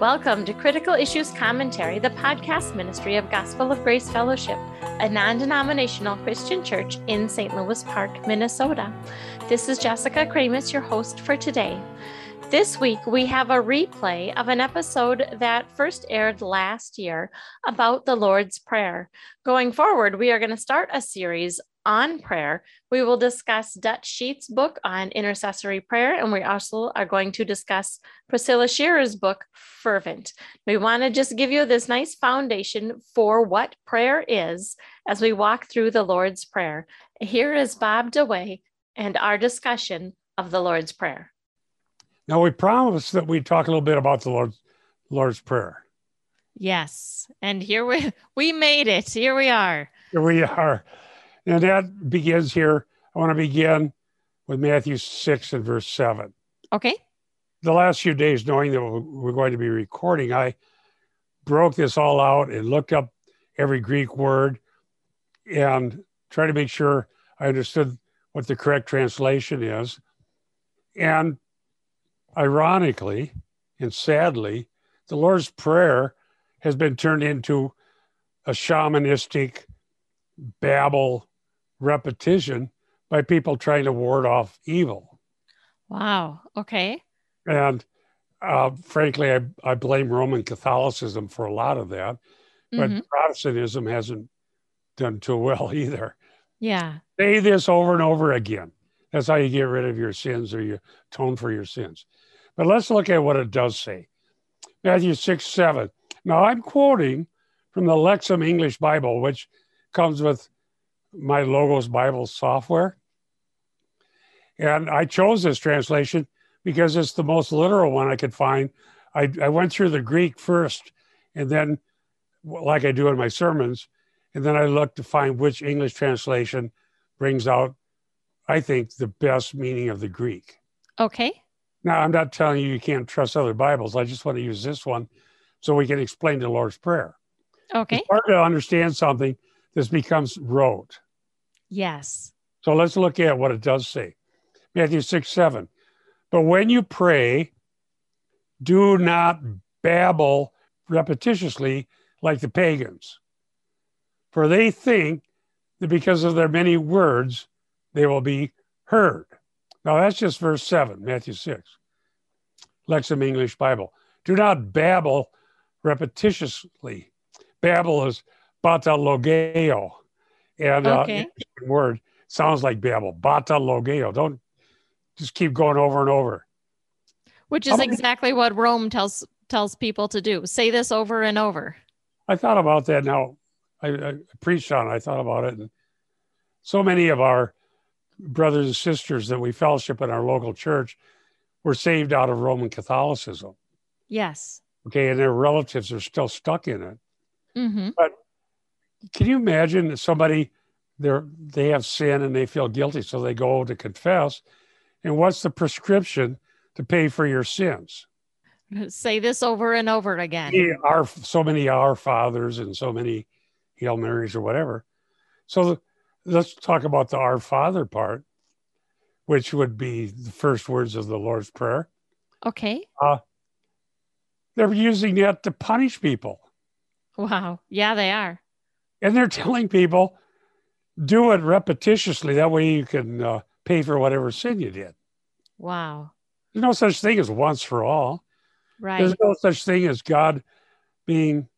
Welcome to Critical Issues Commentary, the podcast ministry of Gospel of Grace Fellowship, a non denominational Christian church in St. Louis Park, Minnesota. This is Jessica Kramasz, your host for today. This week, we have a replay of an episode that first aired last year about the Lord's Prayer. Going forward, we are going to start a series on prayer. We will discuss Dutch Sheets' book on intercessory prayer, and we also are going to discuss Priscilla Shirer's book, Fervent. We want to just give you this nice foundation for what prayer is as we walk through the Lord's Prayer. Here is Bob DeWaay and our discussion of the Lord's Prayer. Now, we promised that we'd talk a little bit about the Lord's, Lord's Prayer. Yes. And here we we made it. Here we are. Here we are. And that begins here. I want to begin with Matthew 6 and verse 7. Okay. The last few days, knowing that we're going to be recording, I broke this all out and looked up every Greek word and tried to make sure I understood what the correct translation is. And ironically and sadly, the Lord's Prayer has been turned into a shamanistic babble repetition by people trying to ward off evil. Wow. Okay. And uh, frankly, I, I blame Roman Catholicism for a lot of that, but mm-hmm. Protestantism hasn't done too well either. Yeah. Say this over and over again. That's how you get rid of your sins or you atone for your sins. But let's look at what it does say. Matthew 6, 7. Now I'm quoting from the Lexham English Bible, which comes with my Logos Bible software. And I chose this translation because it's the most literal one I could find. I, I went through the Greek first, and then, like I do in my sermons, and then I looked to find which English translation brings out, I think, the best meaning of the Greek. Okay. Now, I'm not telling you you can't trust other Bibles. I just want to use this one so we can explain the Lord's Prayer. Okay. It's hard to understand something this becomes rote. Yes. So let's look at what it does say. Matthew 6, 7. But when you pray, do not babble repetitiously like the pagans, for they think that because of their many words, they will be heard. Now that's just verse 7, Matthew 6. Lexham English Bible. Do not babble repetitiously. Babble is batalogeo. And uh, okay. uh, word sounds like babble. Batalogeo. Don't just keep going over and over. Which is exactly what Rome tells tells people to do. Say this over and over. I thought about that now. I, I preached on it. I thought about it. And so many of our brothers and sisters that we fellowship in our local church were saved out of Roman Catholicism. Yes. Okay. And their relatives are still stuck in it. Mm-hmm. But can you imagine that somebody they're they have sin and they feel guilty, so they go to confess. And what's the prescription to pay for your sins? Say this over and over again. Our so many Our Fathers and so many Hail Marys or whatever. So let's talk about the Our Father part, which would be the first words of the Lord's Prayer. Okay. Uh, they're using that to punish people. Wow. Yeah, they are. And they're telling people, do it repetitiously. That way you can uh, pay for whatever sin you did. Wow. There's no such thing as once for all. Right. There's no such thing as God being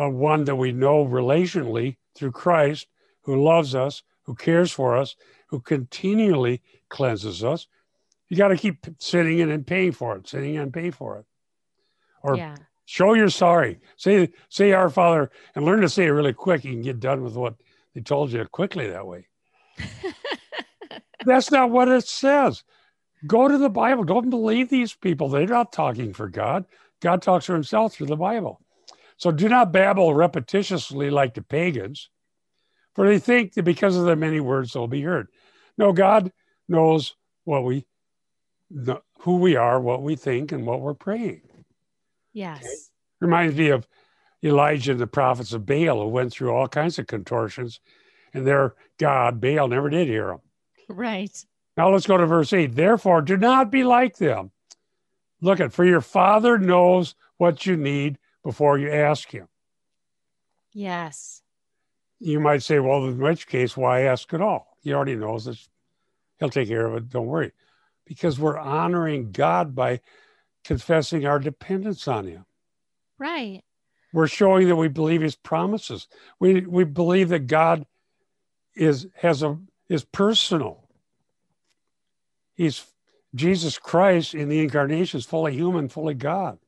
uh, one that we know relationally through Christ, who loves us, who cares for us, who continually cleanses us. You got to keep sitting in and paying for it, sitting in and pay for it. Or yeah. Show you're sorry. Say say our Father and learn to say it really quick. You can get done with what they told you quickly that way. That's not what it says. Go to the Bible. Don't believe these people. They're not talking for God. God talks for himself through the Bible. So do not babble repetitiously like the pagans, for they think that because of their many words they'll be heard. No, God knows what we who we are, what we think, and what we're praying. Yes. Okay? Reminds me of Elijah and the prophets of Baal who went through all kinds of contortions, and their God, Baal, never did hear them. Right. Now let's go to verse 8. Therefore, do not be like them. Look at, for your Father knows what you need before you ask Him. Yes. You might say, well, in which case, why ask at all? He already knows this. He'll take care of it. Don't worry. Because we're honoring God by confessing our dependence on Him. Right. We're showing that we believe His promises. We we believe that God is has a is personal. He's Jesus Christ in the incarnation is fully human, fully God.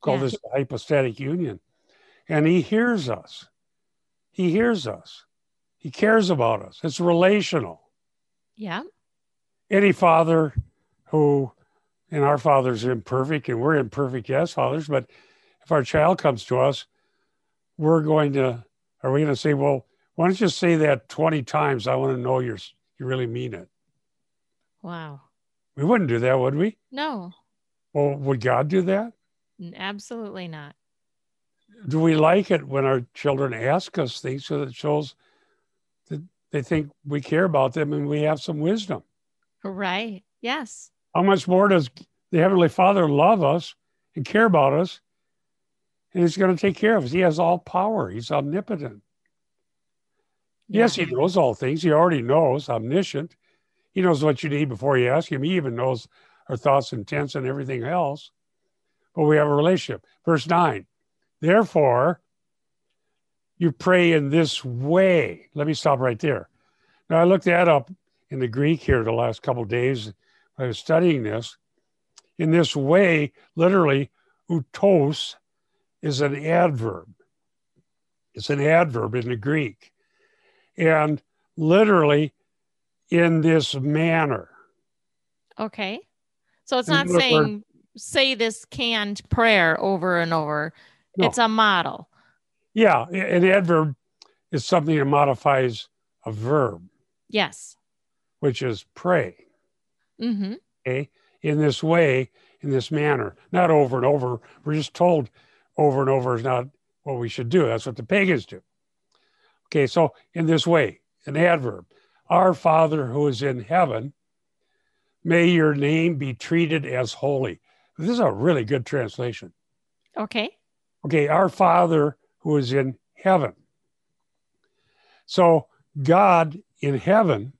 Call Yeah. this hypostatic union. And he hears us. He hears us. He cares about us. It's relational. Yeah. Any father who, and our fathers are imperfect and we're imperfect, yes, fathers, but if our child comes to us, we're going to, are we going to say, well, why don't you say that 20 times? I want to know you're, you really mean it. Wow. We wouldn't do that, would we? No, Well, would God do that? absolutely not. Do we like it when our children ask us things so that it shows that they think we care about them and we have some wisdom? Right. Yes. How much more does the Heavenly Father love us and care about us? And He's going to take care of us. He has all power, He's omnipotent. Yes, He knows all things. He already knows, omniscient. He knows what you need before you ask Him. He even knows our thoughts, intents, and everything else. But we have a relationship. Verse 9, therefore, you pray in this way. Let me stop right there. Now, I looked that up in the Greek here the last couple of days. I was studying this. In this way, literally, utos is an adverb. It's an adverb in the Greek. And literally, in this manner. Okay. So it's not saying say this canned prayer over and over. No. It's a model. Yeah, an adverb is something that modifies a verb, Yes. which is pray. Mm-hmm. Okay, in this way, in this manner, not over and over. We're just told over and over is not what we should do. That's what the pagans do. Okay, so in this way, an adverb. Our Father who is in heaven, may your name be treated as holy. This is a really good translation. Okay. Okay, our Father who is in heaven. So, God in heaven,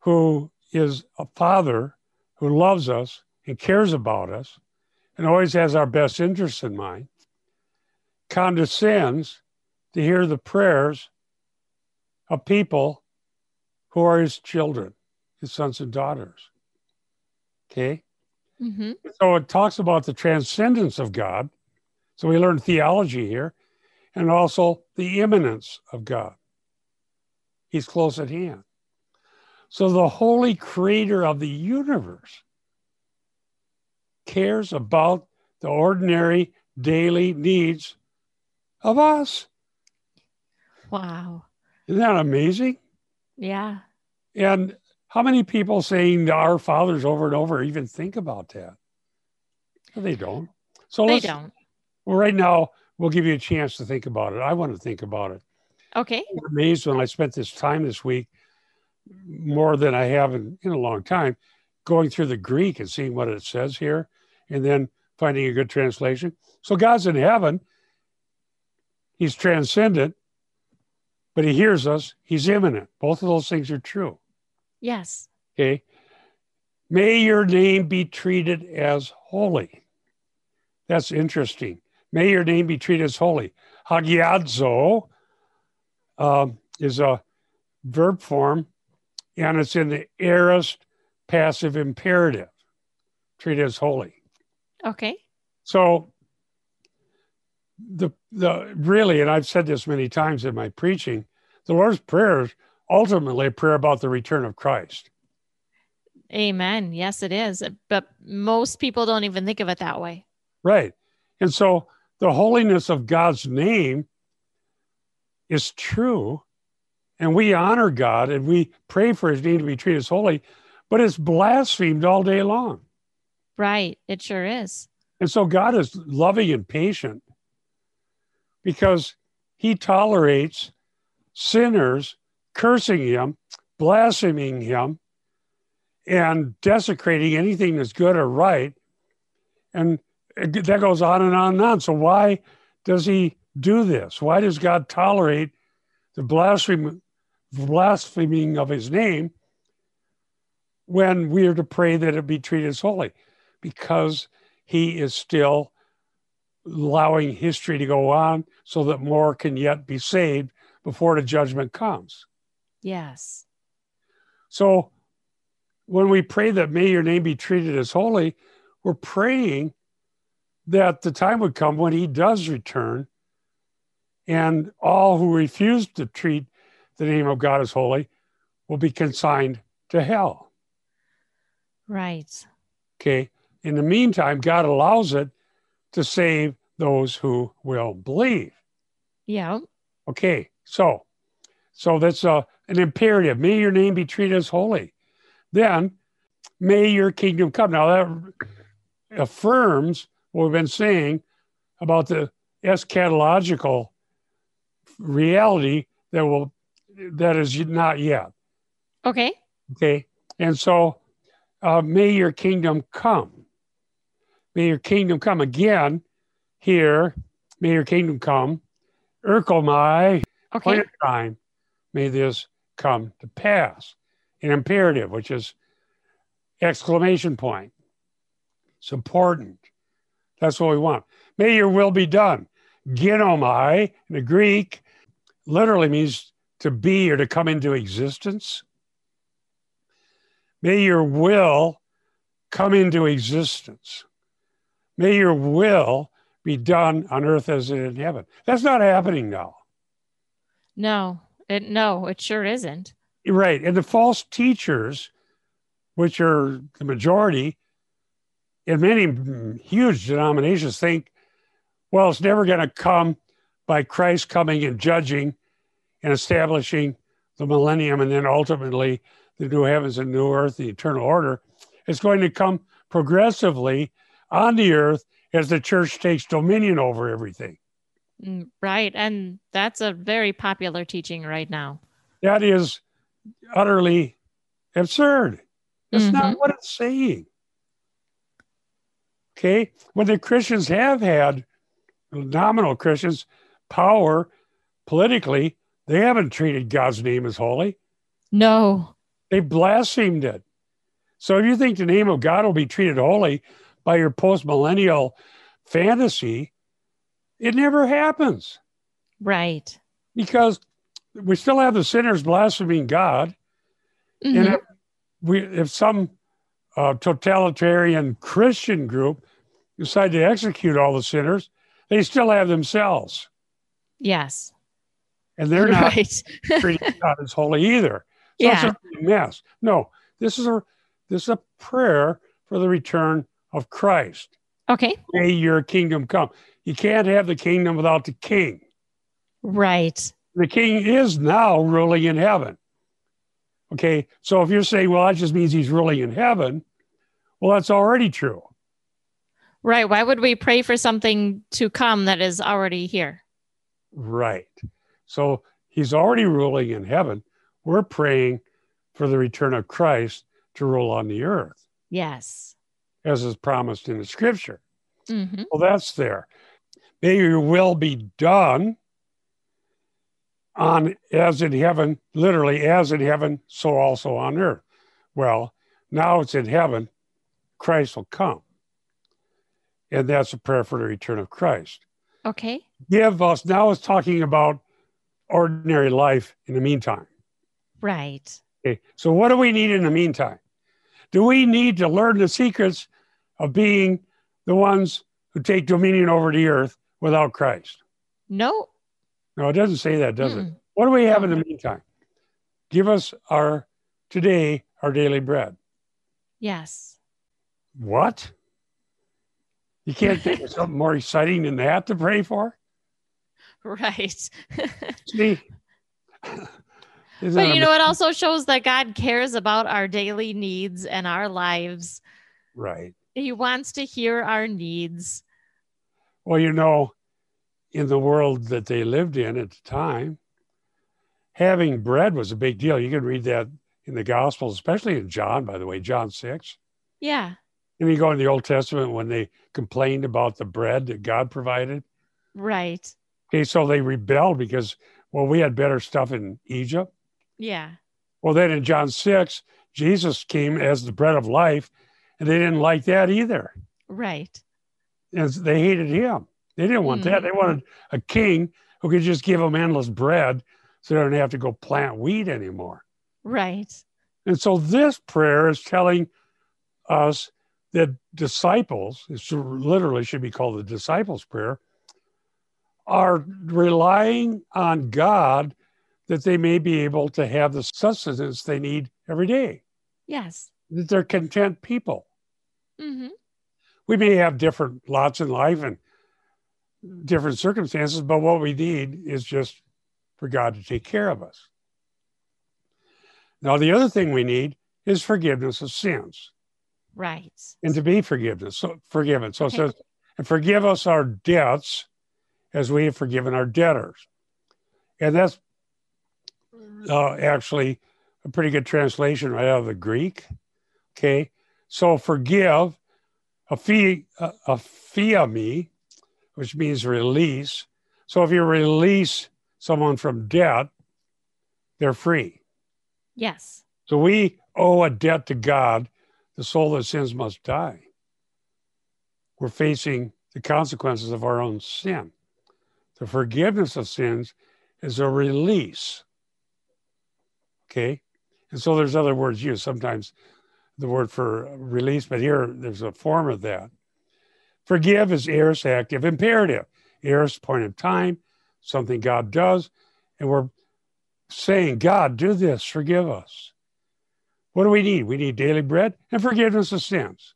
who is a Father who loves us and cares about us and always has our best interests in mind, condescends to hear the prayers of people who are his children, his sons and daughters. Okay? Mm-hmm. So it talks about the transcendence of God. So we learn theology here and also the immanence of God. He's close at hand. So the holy creator of the universe cares about the ordinary daily needs of us. Wow. Isn't that amazing? Yeah. And how many people saying our fathers over and over even think about that? Well, they don't. So They let's, don't. Well, right now, we'll give you a chance to think about it. I want to think about it. Okay. I'm amazed when I spent this time this week, more than I have in, in a long time, going through the Greek and seeing what it says here, and then finding a good translation. So God's in heaven, He's transcendent, but He hears us, He's immanent. Both of those things are true. Yes. Okay. May your name be treated as holy. That's interesting. May your name be treated as holy. Hagiadzo um, is a verb form, and it's in the aorist passive imperative. Treated as holy. Okay. So the the really, and I've said this many times in my preaching, the Lord's Prayer is ultimately a prayer about the return of Christ. Amen. Yes, it is. But most people don't even think of it that way. Right. And so the holiness of God's name is true. And we honor God and we pray for his name to be treated as holy, but it's blasphemed all day long. Right. It sure is. And so God is loving and patient because he tolerates sinners cursing him, blaspheming him, and desecrating anything that's good or right. And that goes on and on and on. So why does he do this? Why does God tolerate the blasphemy, blaspheming of his name when we are to pray that it be treated as holy? Because he is still allowing history to go on so that more can yet be saved before the judgment comes. Yes. So when we pray that may your name be treated as holy, we're praying that the time would come when he does return and all who refuse to treat the name of God as holy will be consigned to hell. Right. Okay. In the meantime, God allows it to save those who will believe. Yeah. Okay. So, so that's a, an imperative. May your name be treated as holy. Then, may your kingdom come. Now, that affirms what we've been saying about the eschatological reality that will that is not yet. Okay. Okay. And so, uh, may your kingdom come. May your kingdom come again here. May your kingdom come. Erchomai, Okay. time. May this come to pass. An imperative, which is exclamation point. It's important. That's what we want. May your will be done. Ginomai in the Greek literally means to be or to come into existence. May your will come into existence. May your will be done on earth as it is in heaven. That's not happening now. No, it no, it sure isn't. Right. And the false teachers, which are the majority in many huge denominations, think, well, it's never going to come by Christ coming and judging and establishing the millennium and then ultimately the new heavens and new earth, the eternal order. It's going to come progressively on the earth as the church takes dominion over everything. Mm, Right. And that's a very popular teaching right now. That is utterly absurd. That's not what it's saying. Okay. When the Christians have had nominal Christians power politically, they haven't treated God's name as holy. No. They blasphemed it. So if you think the name of God will be treated holy by your post millennial fantasy, it never happens Right. because we still have the sinners blaspheming God. And Mhm. if we, if some uh, totalitarian Christian group decide to execute all the sinners, they still have themselves, Yes. and they're not right. treating God as holy either. So Yeah. it's a mess. No, this is a this is a prayer for the return of Christ. Okay. May your kingdom come. You can't have the kingdom without the king. Right. The king is now ruling in heaven. Okay, so if you're saying, well, that just means he's ruling in heaven, well, that's already true. Right. Why would we pray for something to come that is already here? Right. So he's already ruling in heaven. We're praying for the return of Christ to rule on the earth, Yes. As is promised in the scripture. hmm Well, that's there. May your will be done on as in heaven, literally as in heaven, so also on earth. Well, now it's in heaven, Christ will come. And that's a prayer for the return of Christ. Okay. Give us, now it's talking about ordinary life in the meantime. Right. Okay. So, what do we need in the meantime? Do we need to learn the secrets of being the ones who take dominion over the earth without Christ? No. No, it doesn't say that, does it? Mm-mm. What do we have in the meantime? Give us our today our daily bread. Yes. What? You can't think of something more exciting than that to pray for? Right. See? But you know, it also shows that God cares about our daily needs and our lives. right. He wants to hear our needs. Well, you know, in the world that they lived in at the time, having bread was a big deal. You can read that in the Gospels, especially in John, by the way, John 6. Yeah. And you go in the Old Testament when they complained about the bread that God provided. Right. Okay, so they rebelled because, well, we had better stuff in Egypt. Yeah. Well, then in John 6, Jesus came as the bread of life, and they didn't like that either. Right. And they hated him. They didn't want that. Mhm. They wanted a king who could just give them endless bread so they don't have to go plant wheat anymore. Right. And so this prayer is telling us that disciples, it literally should be called the disciples' prayer, are relying on God that they may be able to have the sustenance they need every day, Yes. that they're content people. Mm-hmm. We may have different lots in life and different circumstances, but what we need is just for God to take care of us. Now, the other thing we need is forgiveness of sins. Right. and to be forgiveness, so forgiven. So Okay. it says, and forgive us our debts as we have forgiven our debtors. And that's uh, actually a pretty good translation right out of the Greek. Okay. So forgive, a fee, a, a fiami, which means release. So if you release someone from debt, they're free. Yes. So we owe a debt to God. The soul that sins must die. We're facing the consequences of our own sin. The forgiveness of sins is a release. Okay. And so there's other words used. Sometimes the word for release, but here there's a form of that. Forgive is aorist active imperative. Aorist point of time, something God does. And we're saying, God, do this, forgive us. What do we need? We need daily bread and forgiveness of sins.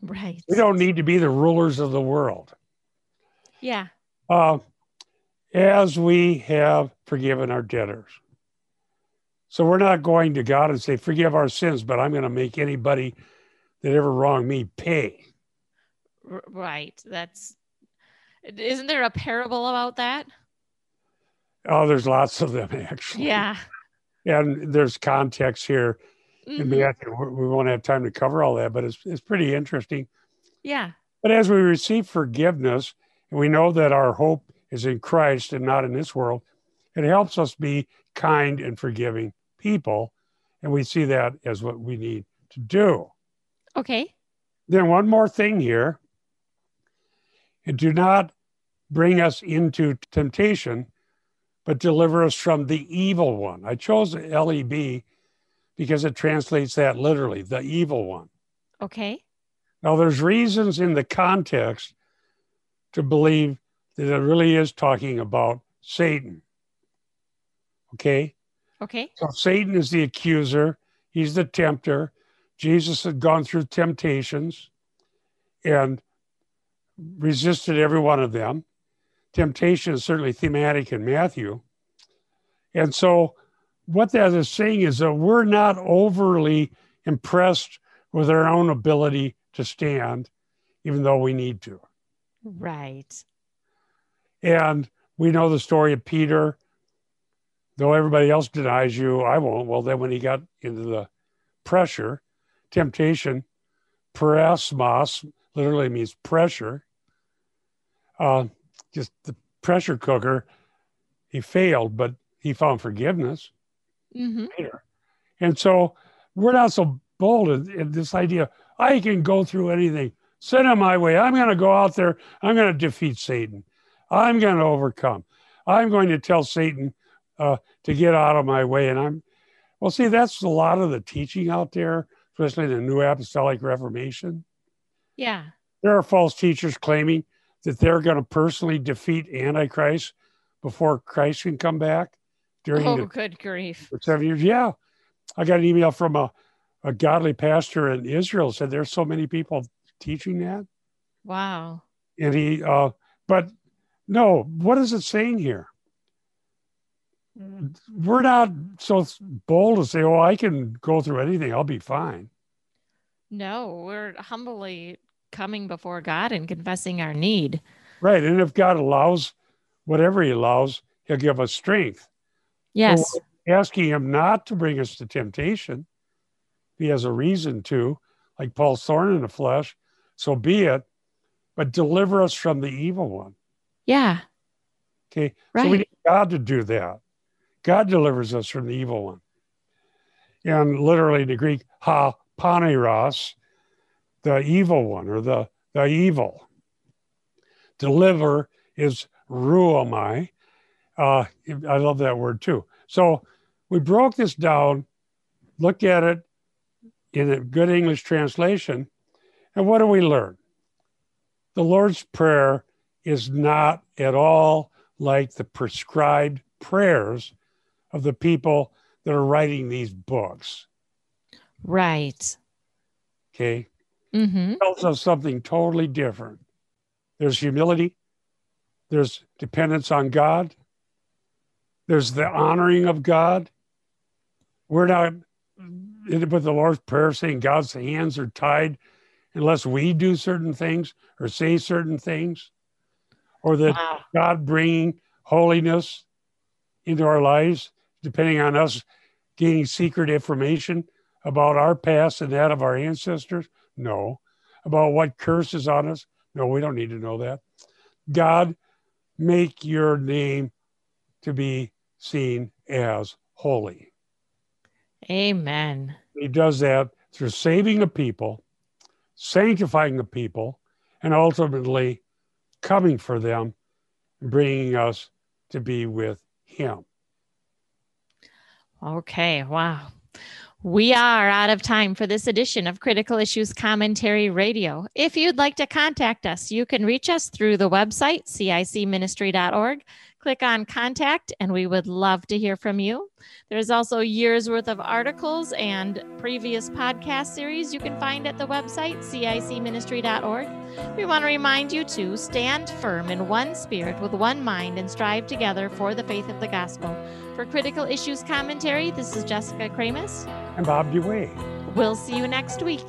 Right. We don't need to be the rulers of the world. Yeah. Uh, as we have forgiven our debtors. So we're not going to God and say, forgive our sins, but I'm going to make anybody that ever wronged me pay. Right. That's. Isn't there a parable about that? Oh, there's lots of them actually. Yeah. And there's context here in Mhm. Matthew. We we won't have time to cover all that, but it's, it's pretty interesting. Yeah. But as we receive forgiveness, and we know that our hope is in Christ and not in this world, it helps us be kind and forgiving people. And we see that as what we need to do. Okay. Then, one more thing here and do not bring us into temptation, but deliver us from the evil one. I chose LEB because it translates that literally, the evil one. Okay. Now, there's reasons in the context to believe that it really is talking about Satan. Okay? Okay. So, Satan is the accuser, he's the tempter. Jesus had gone through temptations and resisted every one of them. Temptation is certainly thematic in Matthew. And so, what that is saying is that we're not overly impressed with our own ability to stand, even though we need to. Right. And we know the story of Peter. Though everybody else denies you, I won't. Well, then when he got into the pressure, temptation, parasmos literally means pressure. Uh, just the pressure cooker, he failed, but he found forgiveness Mm-hmm. later. And so we're not so bold in, in this idea. I can go through anything. Send it my way. I'm going to go out there. I'm going to defeat Satan. I'm going to overcome. I'm going to tell Satan uh, to get out of my way. And I'm, well, see, that's a lot of the teaching out there, especially the New Apostolic Reformation. Yeah. There are false teachers claiming that they're going to personally defeat Antichrist before Christ can come back during Oh, the good grief. for seven years. Yeah. I got an email from a, a godly pastor in Israel said there's so many people teaching that. Wow. And he, uh, but no, what is it saying here? We're not so bold to say, oh, I can go through anything. I'll be fine. No, we're humbly coming before God and confessing our need. Right. And if God allows whatever he allows, he'll give us strength. Yes. asking him not to bring us to temptation. He has a reason to, like Paul's thorn in the flesh, so be it, but deliver us from the evil one. Yeah. Okay. Right. So we need God to do that. God delivers us from the evil one. And literally the Greek, ha paneros, the evil one or the, the evil. Deliver is ruomai. Uh, I love that word too. So we broke this down, looked at it in a good English translation, and what do we learn? The Lord's Prayer is not at all like the prescribed prayers of the people that are writing these books. Right. Okay. Mm-hmm. Tells us something totally different. There's humility, there's dependence on God, there's the honoring of God. We're not with the Lord's Prayer saying God's hands are tied unless we do certain things or say certain things, or that Wow. God bringing holiness into our lives, depending on us gaining secret information about our past and that of our ancestors? No. About what curse is on us? No, we don't need to know that. God, make your name to be seen as holy. Amen. He does that through saving a people, sanctifying a people, and ultimately coming for them bringing us to be with Him. Okay. Wow. We are out of time for this edition of Critical Issues Commentary Radio. If you'd like to contact us, you can reach us through the website, cicministry.org. Click on contact, and we would love to hear from you. There's also years worth of articles and previous podcast series you can find at the website, cicministry.org. We want to remind you to stand firm in one spirit with one mind and strive together for the faith of the gospel. For Critical Issues Commentary, this is Jessica Kramasz. And Bob DeWaay. We'll see you next week.